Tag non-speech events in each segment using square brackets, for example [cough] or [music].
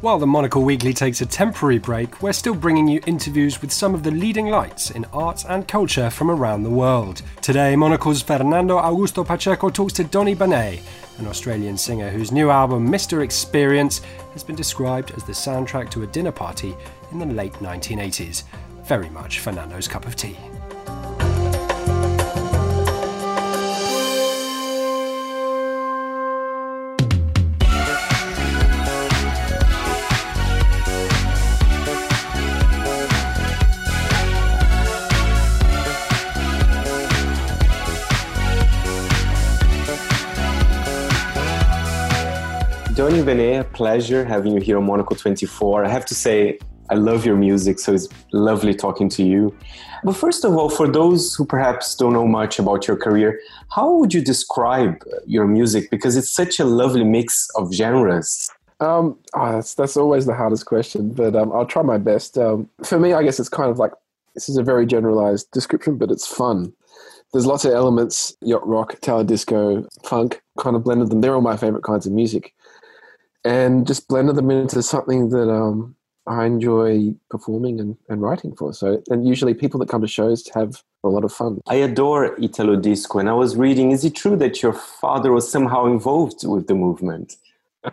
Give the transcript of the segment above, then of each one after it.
While the Monocle Weekly takes a temporary break, we're still bringing you interviews with some of the leading lights in art and culture from around the world. Today, Monocle's Fernando Augusto Pacheco talks to Donny Benet, an Australian singer whose new album, Mr. Experience, has been described as the soundtrack to a dinner party in the late 1980s. Very much Fernando's cup of tea. Donny Benet, pleasure having you here on Monocle 24. I have to say, I love your music, so it's lovely talking to you. But first of all, for those who perhaps don't know much about your career, how would you describe your music? Because it's such a lovely mix of genres. Um, oh, that's that's always the hardest question, but um, I'll try my best. Um, for me, I guess it's kind of like this is a very generalized description, but it's fun. There's lots of elements: yacht rock, Italo disco, funk. Kind of blended them. They're all my favorite kinds of music and just blended them into something that um, I enjoy performing and, and writing for. So, and usually people that come to shows have a lot of fun. I adore Italo Disco, and I was reading is it true that your father was somehow involved with the movement? [laughs]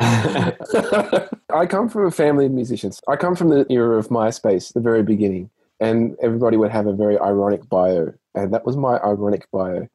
I come from a family of musicians. I come from the era of MySpace, the very beginning, and everybody would have a very ironic bio, and that was my ironic bio,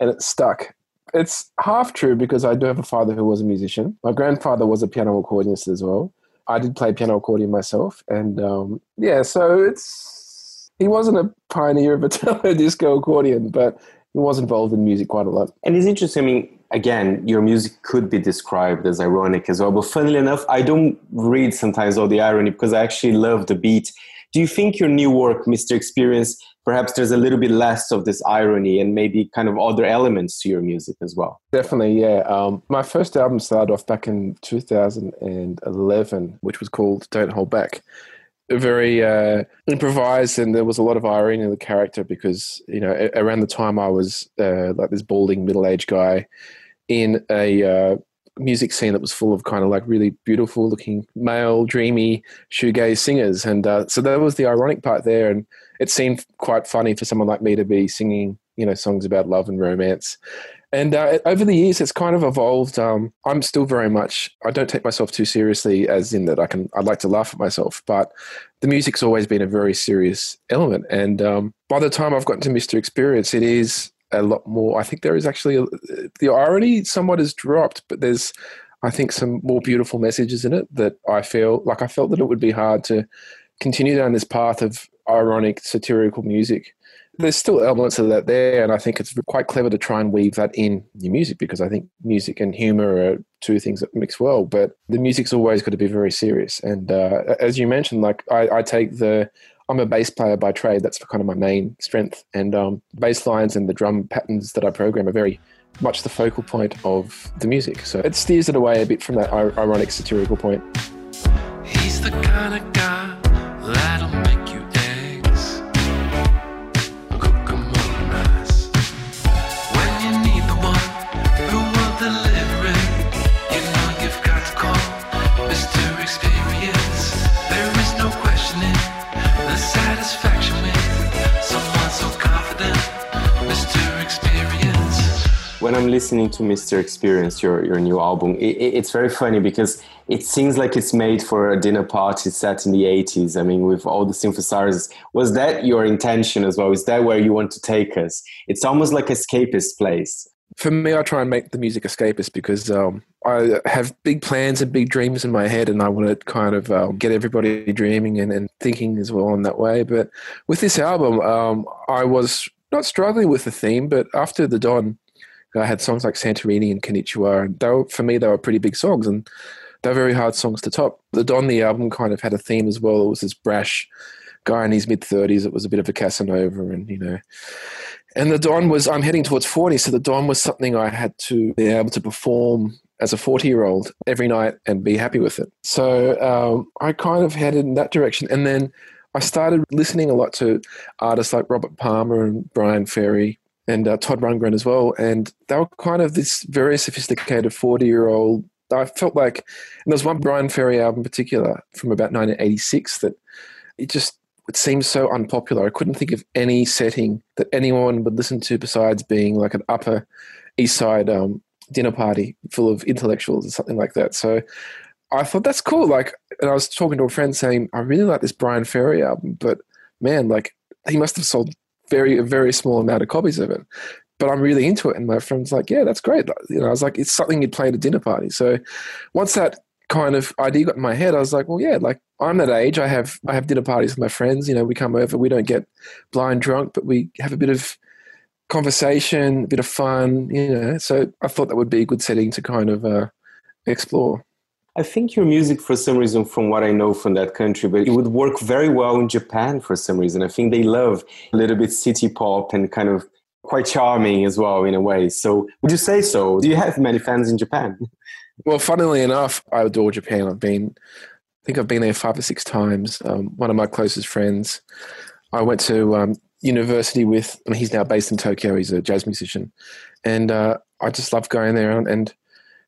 and it stuck it's half true because I do have a father who was a musician. My grandfather was a piano accordionist as well. I did play piano accordion myself, and um, yeah, so it's he wasn't a pioneer of a [laughs] disco accordion, but he was involved in music quite a lot. And it's interesting. I mean, again, your music could be described as ironic as well. But funnily enough, I don't read sometimes all the irony because I actually love the beat. Do you think your new work, Mr. Experience, perhaps there's a little bit less of this irony and maybe kind of other elements to your music as well. Definitely, yeah. Um, my first album started off back in 2011, which was called Don't Hold Back. Very uh, improvised, and there was a lot of irony in the character because you know around the time I was uh, like this balding middle-aged guy in a uh, music scene that was full of kind of like really beautiful looking male dreamy shoegaze singers and uh, so that was the ironic part there and it seemed quite funny for someone like me to be singing you know songs about love and romance and uh, over the years it's kind of evolved um, i'm still very much i don't take myself too seriously as in that i can i'd like to laugh at myself but the music's always been a very serious element and um, by the time i've gotten to mr experience it is a lot more. I think there is actually a, the irony somewhat has dropped, but there's I think some more beautiful messages in it that I feel like I felt that it would be hard to continue down this path of ironic satirical music. There's still elements of that there, and I think it's quite clever to try and weave that in your music because I think music and humor are two things that mix well. But the music's always got to be very serious, and uh, as you mentioned, like I, I take the I'm a bass player by trade. That's for kind of my main strength. And um, bass lines and the drum patterns that I program are very much the focal point of the music. So it steers it away a bit from that ironic satirical point. When I'm listening to Mr. Experience, your, your new album, it, it's very funny because it seems like it's made for a dinner party set in the 80s. I mean, with all the synthesizers. Was that your intention as well? Is that where you want to take us? It's almost like escapist place. For me, I try and make the music escapist because um, I have big plans and big dreams in my head, and I want to kind of um, get everybody dreaming and, and, thinking as well in that way. But with this album, um, I was not struggling with the theme, but after the Don, I had songs like Santorini and Konnichiwa, and they were, for me, they were pretty big songs, and they're very hard songs to top. The Don, the album, kind of had a theme as well. It was this brash guy in his mid 30s. It was a bit of a Casanova, and, you know. And the Don was, I'm heading towards 40, so the Don was something I had to be able to perform as a 40 year old every night and be happy with it. So um, I kind of headed in that direction. And then I started listening a lot to artists like Robert Palmer and Bryan Ferry and uh, Todd Rundgren as well. And they were kind of this very sophisticated 40 year old I felt like, and there's one Bryan Ferry album in particular from about 1986 that it just it seemed so unpopular. I couldn't think of any setting that anyone would listen to besides being like an upper East Side um, dinner party full of intellectuals or something like that. So I thought that's cool. Like, and I was talking to a friend saying, I really like this Bryan Ferry album, but man, like he must have sold very a very small amount of copies of it. But I'm really into it, and my friend's like, "Yeah, that's great." You know, I was like, "It's something you'd play at a dinner party." So once that kind of idea got in my head, I was like, "Well, yeah, like I'm that age. I have I have dinner parties with my friends. You know, we come over. We don't get blind drunk, but we have a bit of conversation, a bit of fun. You know, so I thought that would be a good setting to kind of uh, explore. I think your music, for some reason, from what I know from that country, but it would work very well in Japan for some reason. I think they love a little bit city pop and kind of quite charming as well in a way. So, would you say so? Do you have many fans in Japan? [laughs] Well, funnily enough, I adore Japan. I've been, I think I've been there five or six times. Um, one of my closest friends, I went to um, university with, and he's now based in Tokyo. He's a jazz musician, and uh, I just love going there and, and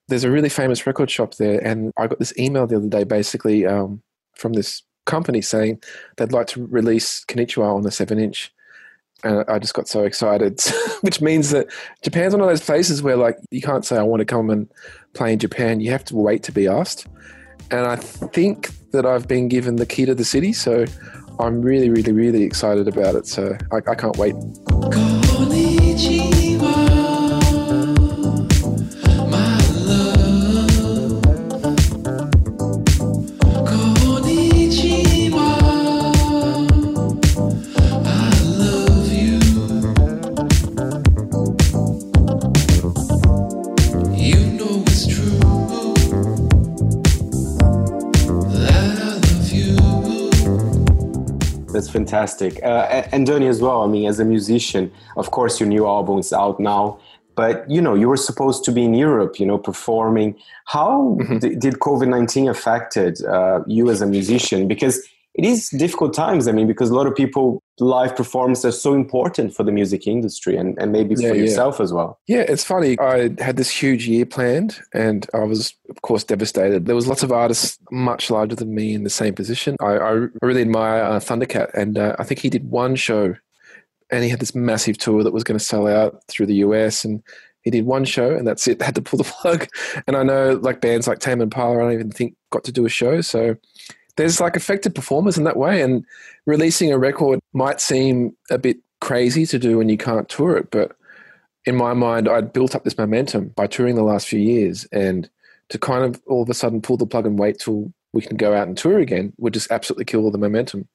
there's a really famous record shop there, and I got this email the other day, basically um, from this company saying they'd like to release Konnichiwa on a seven inch. And I just got so excited, [laughs] which means that Japan's one of those places where, like, you can't say, I want to come and play in Japan. You have to wait to be asked. And I think that I've been given the key to the city. So I'm really, really, really excited about it. So I, I can't wait. Fantastic. Uh, and Donny as well. I mean, as a musician, of course, your new album is out now. But you know, you were supposed to be in Europe, you know, performing. How mm-hmm. d- did COVID nineteen affected uh, you as a musician? Because it is difficult times. I mean, because a lot of people live performances are so important for the music industry and, and maybe yeah, for yeah. yourself as well. Yeah, it's funny. I had this huge year planned and I was, of course, devastated. There was lots of artists much larger than me in the same position. I, I really admire uh, Thundercat and uh, I think he did one show and he had this massive tour that was going to sell out through the US and he did one show and that's it. [laughs] Had to pull the plug. And I know like bands like Tame Impala, I don't even think got to do a show. So there's like effective performers in that way. And releasing a record might seem a bit crazy to do when you can't tour it. But in my mind, I'd built up this momentum by touring the last few years. And to kind of all of a sudden pull the plug and wait till we can go out and tour again would just absolutely kill all the momentum.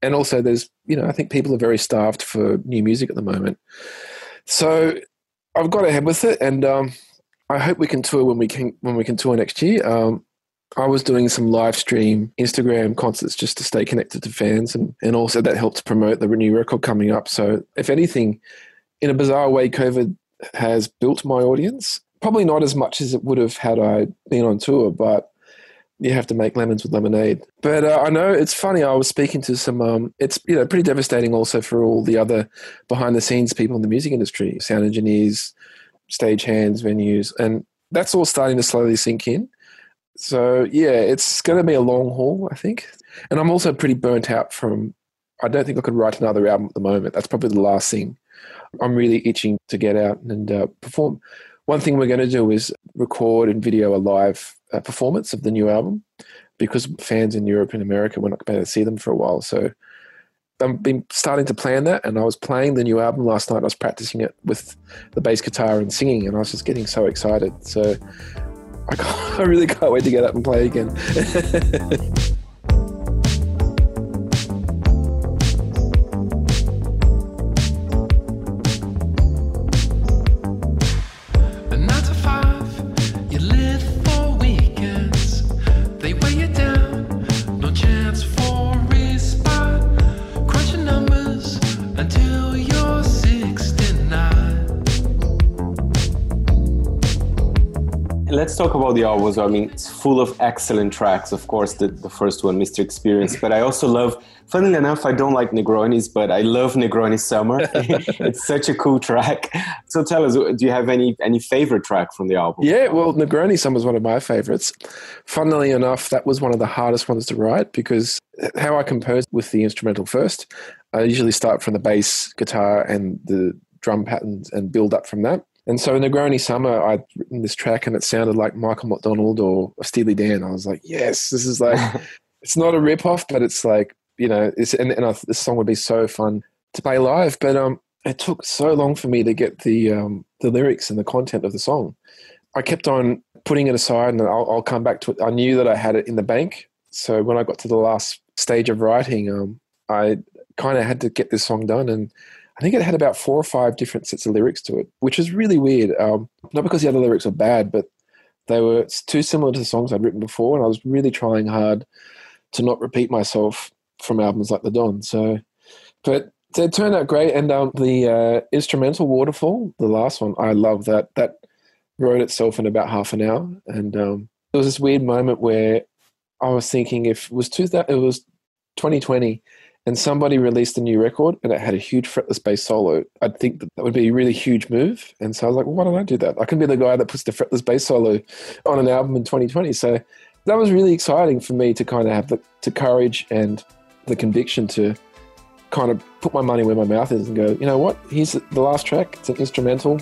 And also, there's, you know, I think people are very starved for new music at the moment. So I've got ahead with it. And, um, I hope we can tour when we can when we can tour next year. Um, I was doing some live stream Instagram concerts just to stay connected to fans, and, and also that helped promote the new record coming up. So, if anything, in a bizarre way, COVID has built my audience. Probably not as much as it would have had I been on tour, but you have to make lemons with lemonade. But uh, I know it's funny. I was speaking to some. Um, it's you know pretty devastating also for all the other behind the scenes people in the music industry, sound engineers, stage hands, venues, and that's all starting to slowly sink in. So yeah, it's going to be a long haul, I think. And I'm also pretty burnt out from. I don't think I could write another album at the moment. That's probably the last thing. I'm really itching to get out and uh, perform. One thing we're going to do is record and video a live uh, performance of the new album because fans in Europe and America were not going to see them for a while. So I've been starting to plan that, and I was playing the new album last night. I was practicing it with the bass guitar and singing, and I was just getting so excited. So I, [laughs] I really can't wait to get up and play again. [laughs] let's talk about the album. I mean, it's full of excellent tracks. Of course, the, the first one, Mr. Experience. But I also love, funnily enough, I don't like Negronis, but I love Negroni Summer. [laughs] it's such a cool track. So tell us, do you have any any favorite track from the album? Yeah, well, Negroni Summer is one of my favorites. Funnily enough, that was one of the hardest ones to write because how I composed with the instrumental first, I usually start from the bass, guitar, and the drum patterns and build up from that. And so in the Negroni Summer, I'd written this track and it sounded like Michael McDonald or Steely Dan. I was like, yes, this is like, [laughs] it's not a rip off, but it's like, you know, it's, and, and I, this song would be so fun to play live. But um, it took so long for me to get the, um, the lyrics and the content of the song. I kept on putting it aside and I'll, I'll come back to it. I knew that I had it in the bank. So when I got to the last stage of writing, um, I kind of had to get this song done. And I think it had about four or five different sets of lyrics to it, which is really weird. Um, not because the other lyrics were bad, but they were too similar to the songs I'd written before, and I was really trying hard to not repeat myself from albums like The Don. So, but it turned out great. And um, the uh, instrumental Waterfall, the last one, I love that. That wrote itself in about half an hour, and um, there was this weird moment where I was thinking if it was two, it was 2020 and somebody released a new record and it had a huge fretless bass solo, I'd think that, that would be a really huge move. And so I was like, well, why don't I do that? I can be the guy that puts the fretless bass solo on an album in 2020. So that was really exciting for me to kind of have the, the courage and the conviction to kind of put my money where my mouth is and go, you know what? Here's the last track. It's an instrumental.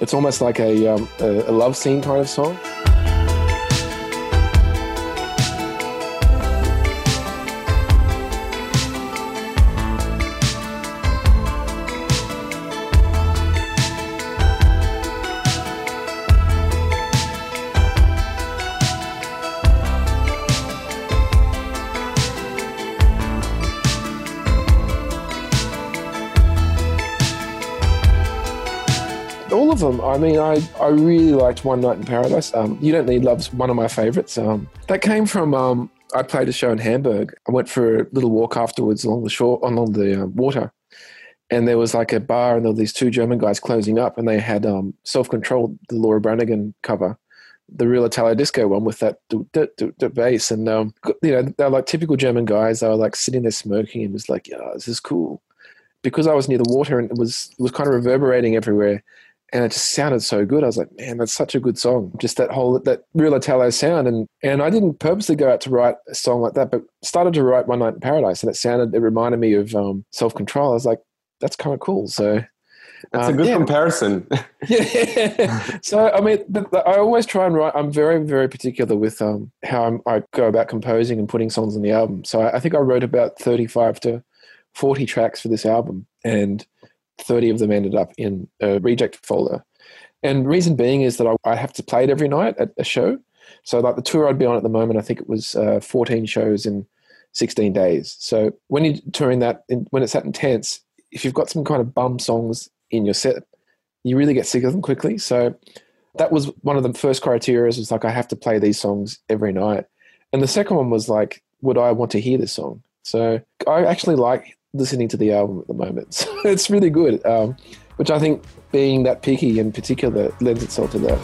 It's almost like a, um, a, a love scene kind of song. Them. I mean, I, I really liked One Night in Paradise. Um, you Don't Need Love's one of my favorites. Um, that came from, um, I played a show in Hamburg. I went for a little walk afterwards along the shore, along the uh, water. And there was like a bar, and there were these two German guys closing up, and they had um, Self Control, the Laura Branigan cover, the real Italo disco one with that do, do, do, do bass. And, um, you know, they're like typical German guys. They were like sitting there smoking and was like, yeah, this is cool. Because I was near the water and it was, it was kind of reverberating everywhere and it just sounded so good. I was like, man, that's such a good song. Just that whole that real Italo sound, and and I didn't purposely go out to write a song like that, but started to write One Night in Paradise, and it sounded it reminded me of um, Self Control. I was like, that's kind of cool. So. That's um, a good yeah. comparison. yeah. [laughs] [laughs] so I mean, I always try and write. I'm very, very particular with um, how I'm, i go about composing and putting songs on the album. So I, I think I wrote about 35 to 40 tracks for this album, and 30 of them ended up in a reject folder. And reason being is that I, I have to play it every night at a show. So like the tour I'd be on at the moment, I think it was uh, 14 shows in 16 days. So when you're touring that, in, when it's that intense, if you've got some kind of bum songs in your set, you really get sick of them quickly. So that was one of the first criteria was like, I have to play these songs every night. And the second one was like, would I want to hear this song? So I actually like listening to the album at the moment. [laughs] So it's really good, um, which I think being that picky in particular lends itself to that.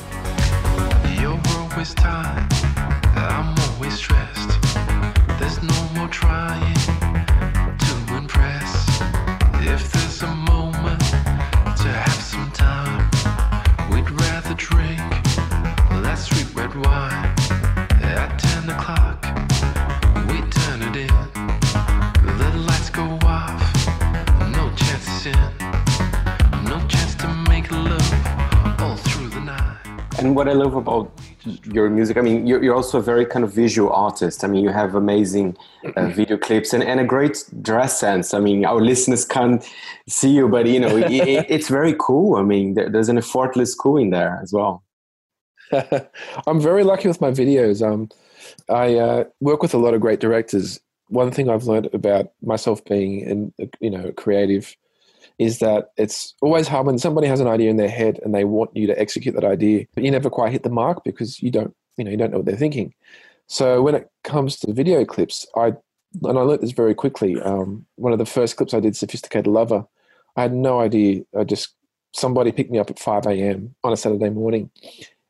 What I love about your music, I mean, you're, you're also a very kind of visual artist. I mean, you have amazing uh, [clears throat] video clips and, and a great dress sense. I mean, our listeners can't see you, but you know, it, it's very cool. I mean, there, there's an effortless cool in there as well. [laughs] I'm very lucky with my videos. Um, I uh, work with a lot of great directors. One thing I've learned about myself being, in, you know, creative is that it's always hard when somebody has an idea in their head and they want you to execute that idea, but you never quite hit the mark because you don't, you know, you don't know what they're thinking. So when it comes to video clips, I and I learned this very quickly. Um, one of the first clips I did, "Sophisticated Lover," I had no idea. I just somebody picked me up at five a.m. on a Saturday morning,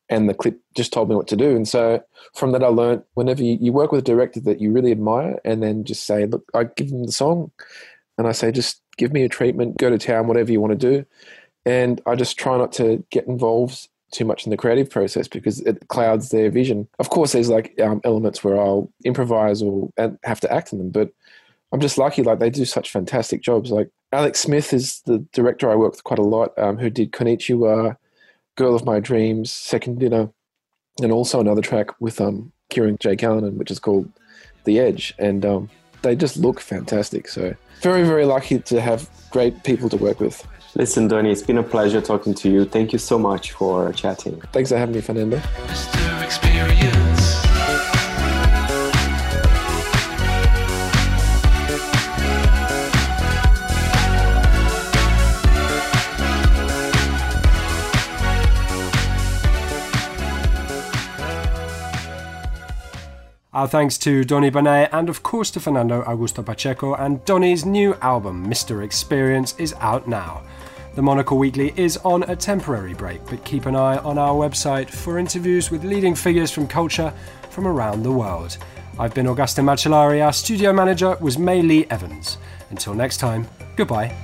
and the clip just told me what to do. And so from that, I learned whenever you, you work with a director that you really admire, and then just say, look, I give them the song, and I say, just give me a treatment, go to town, whatever you want to do. And I just try not to get involved too much in the creative process because it clouds their vision. Of course, there's like um, elements where I'll improvise or have to act in them, but I'm just lucky. Like they do such fantastic jobs. Like Alex Smith is the director I work with quite a lot, um, who did Konnichiwa, Girl of My Dreams, Second Dinner, and also another track with um, Kirin J. Callinan, which is called The Edge. And um, they just look fantastic. So very, very lucky to have great people to work with. Listen, Donny, it's been a pleasure talking to you. Thank you so much for chatting. Thanks for having me, Fernando. Our thanks to Donny Benet and of course to Fernando Augusto Pacheco and Donny's new album, Mr. Experience, is out now. The Monocle Weekly is on a temporary break, but keep an eye on our website for interviews with leading figures from culture from around the world. I've been Augustin Macellari, our studio manager was May Lee Evans. Until next time, goodbye.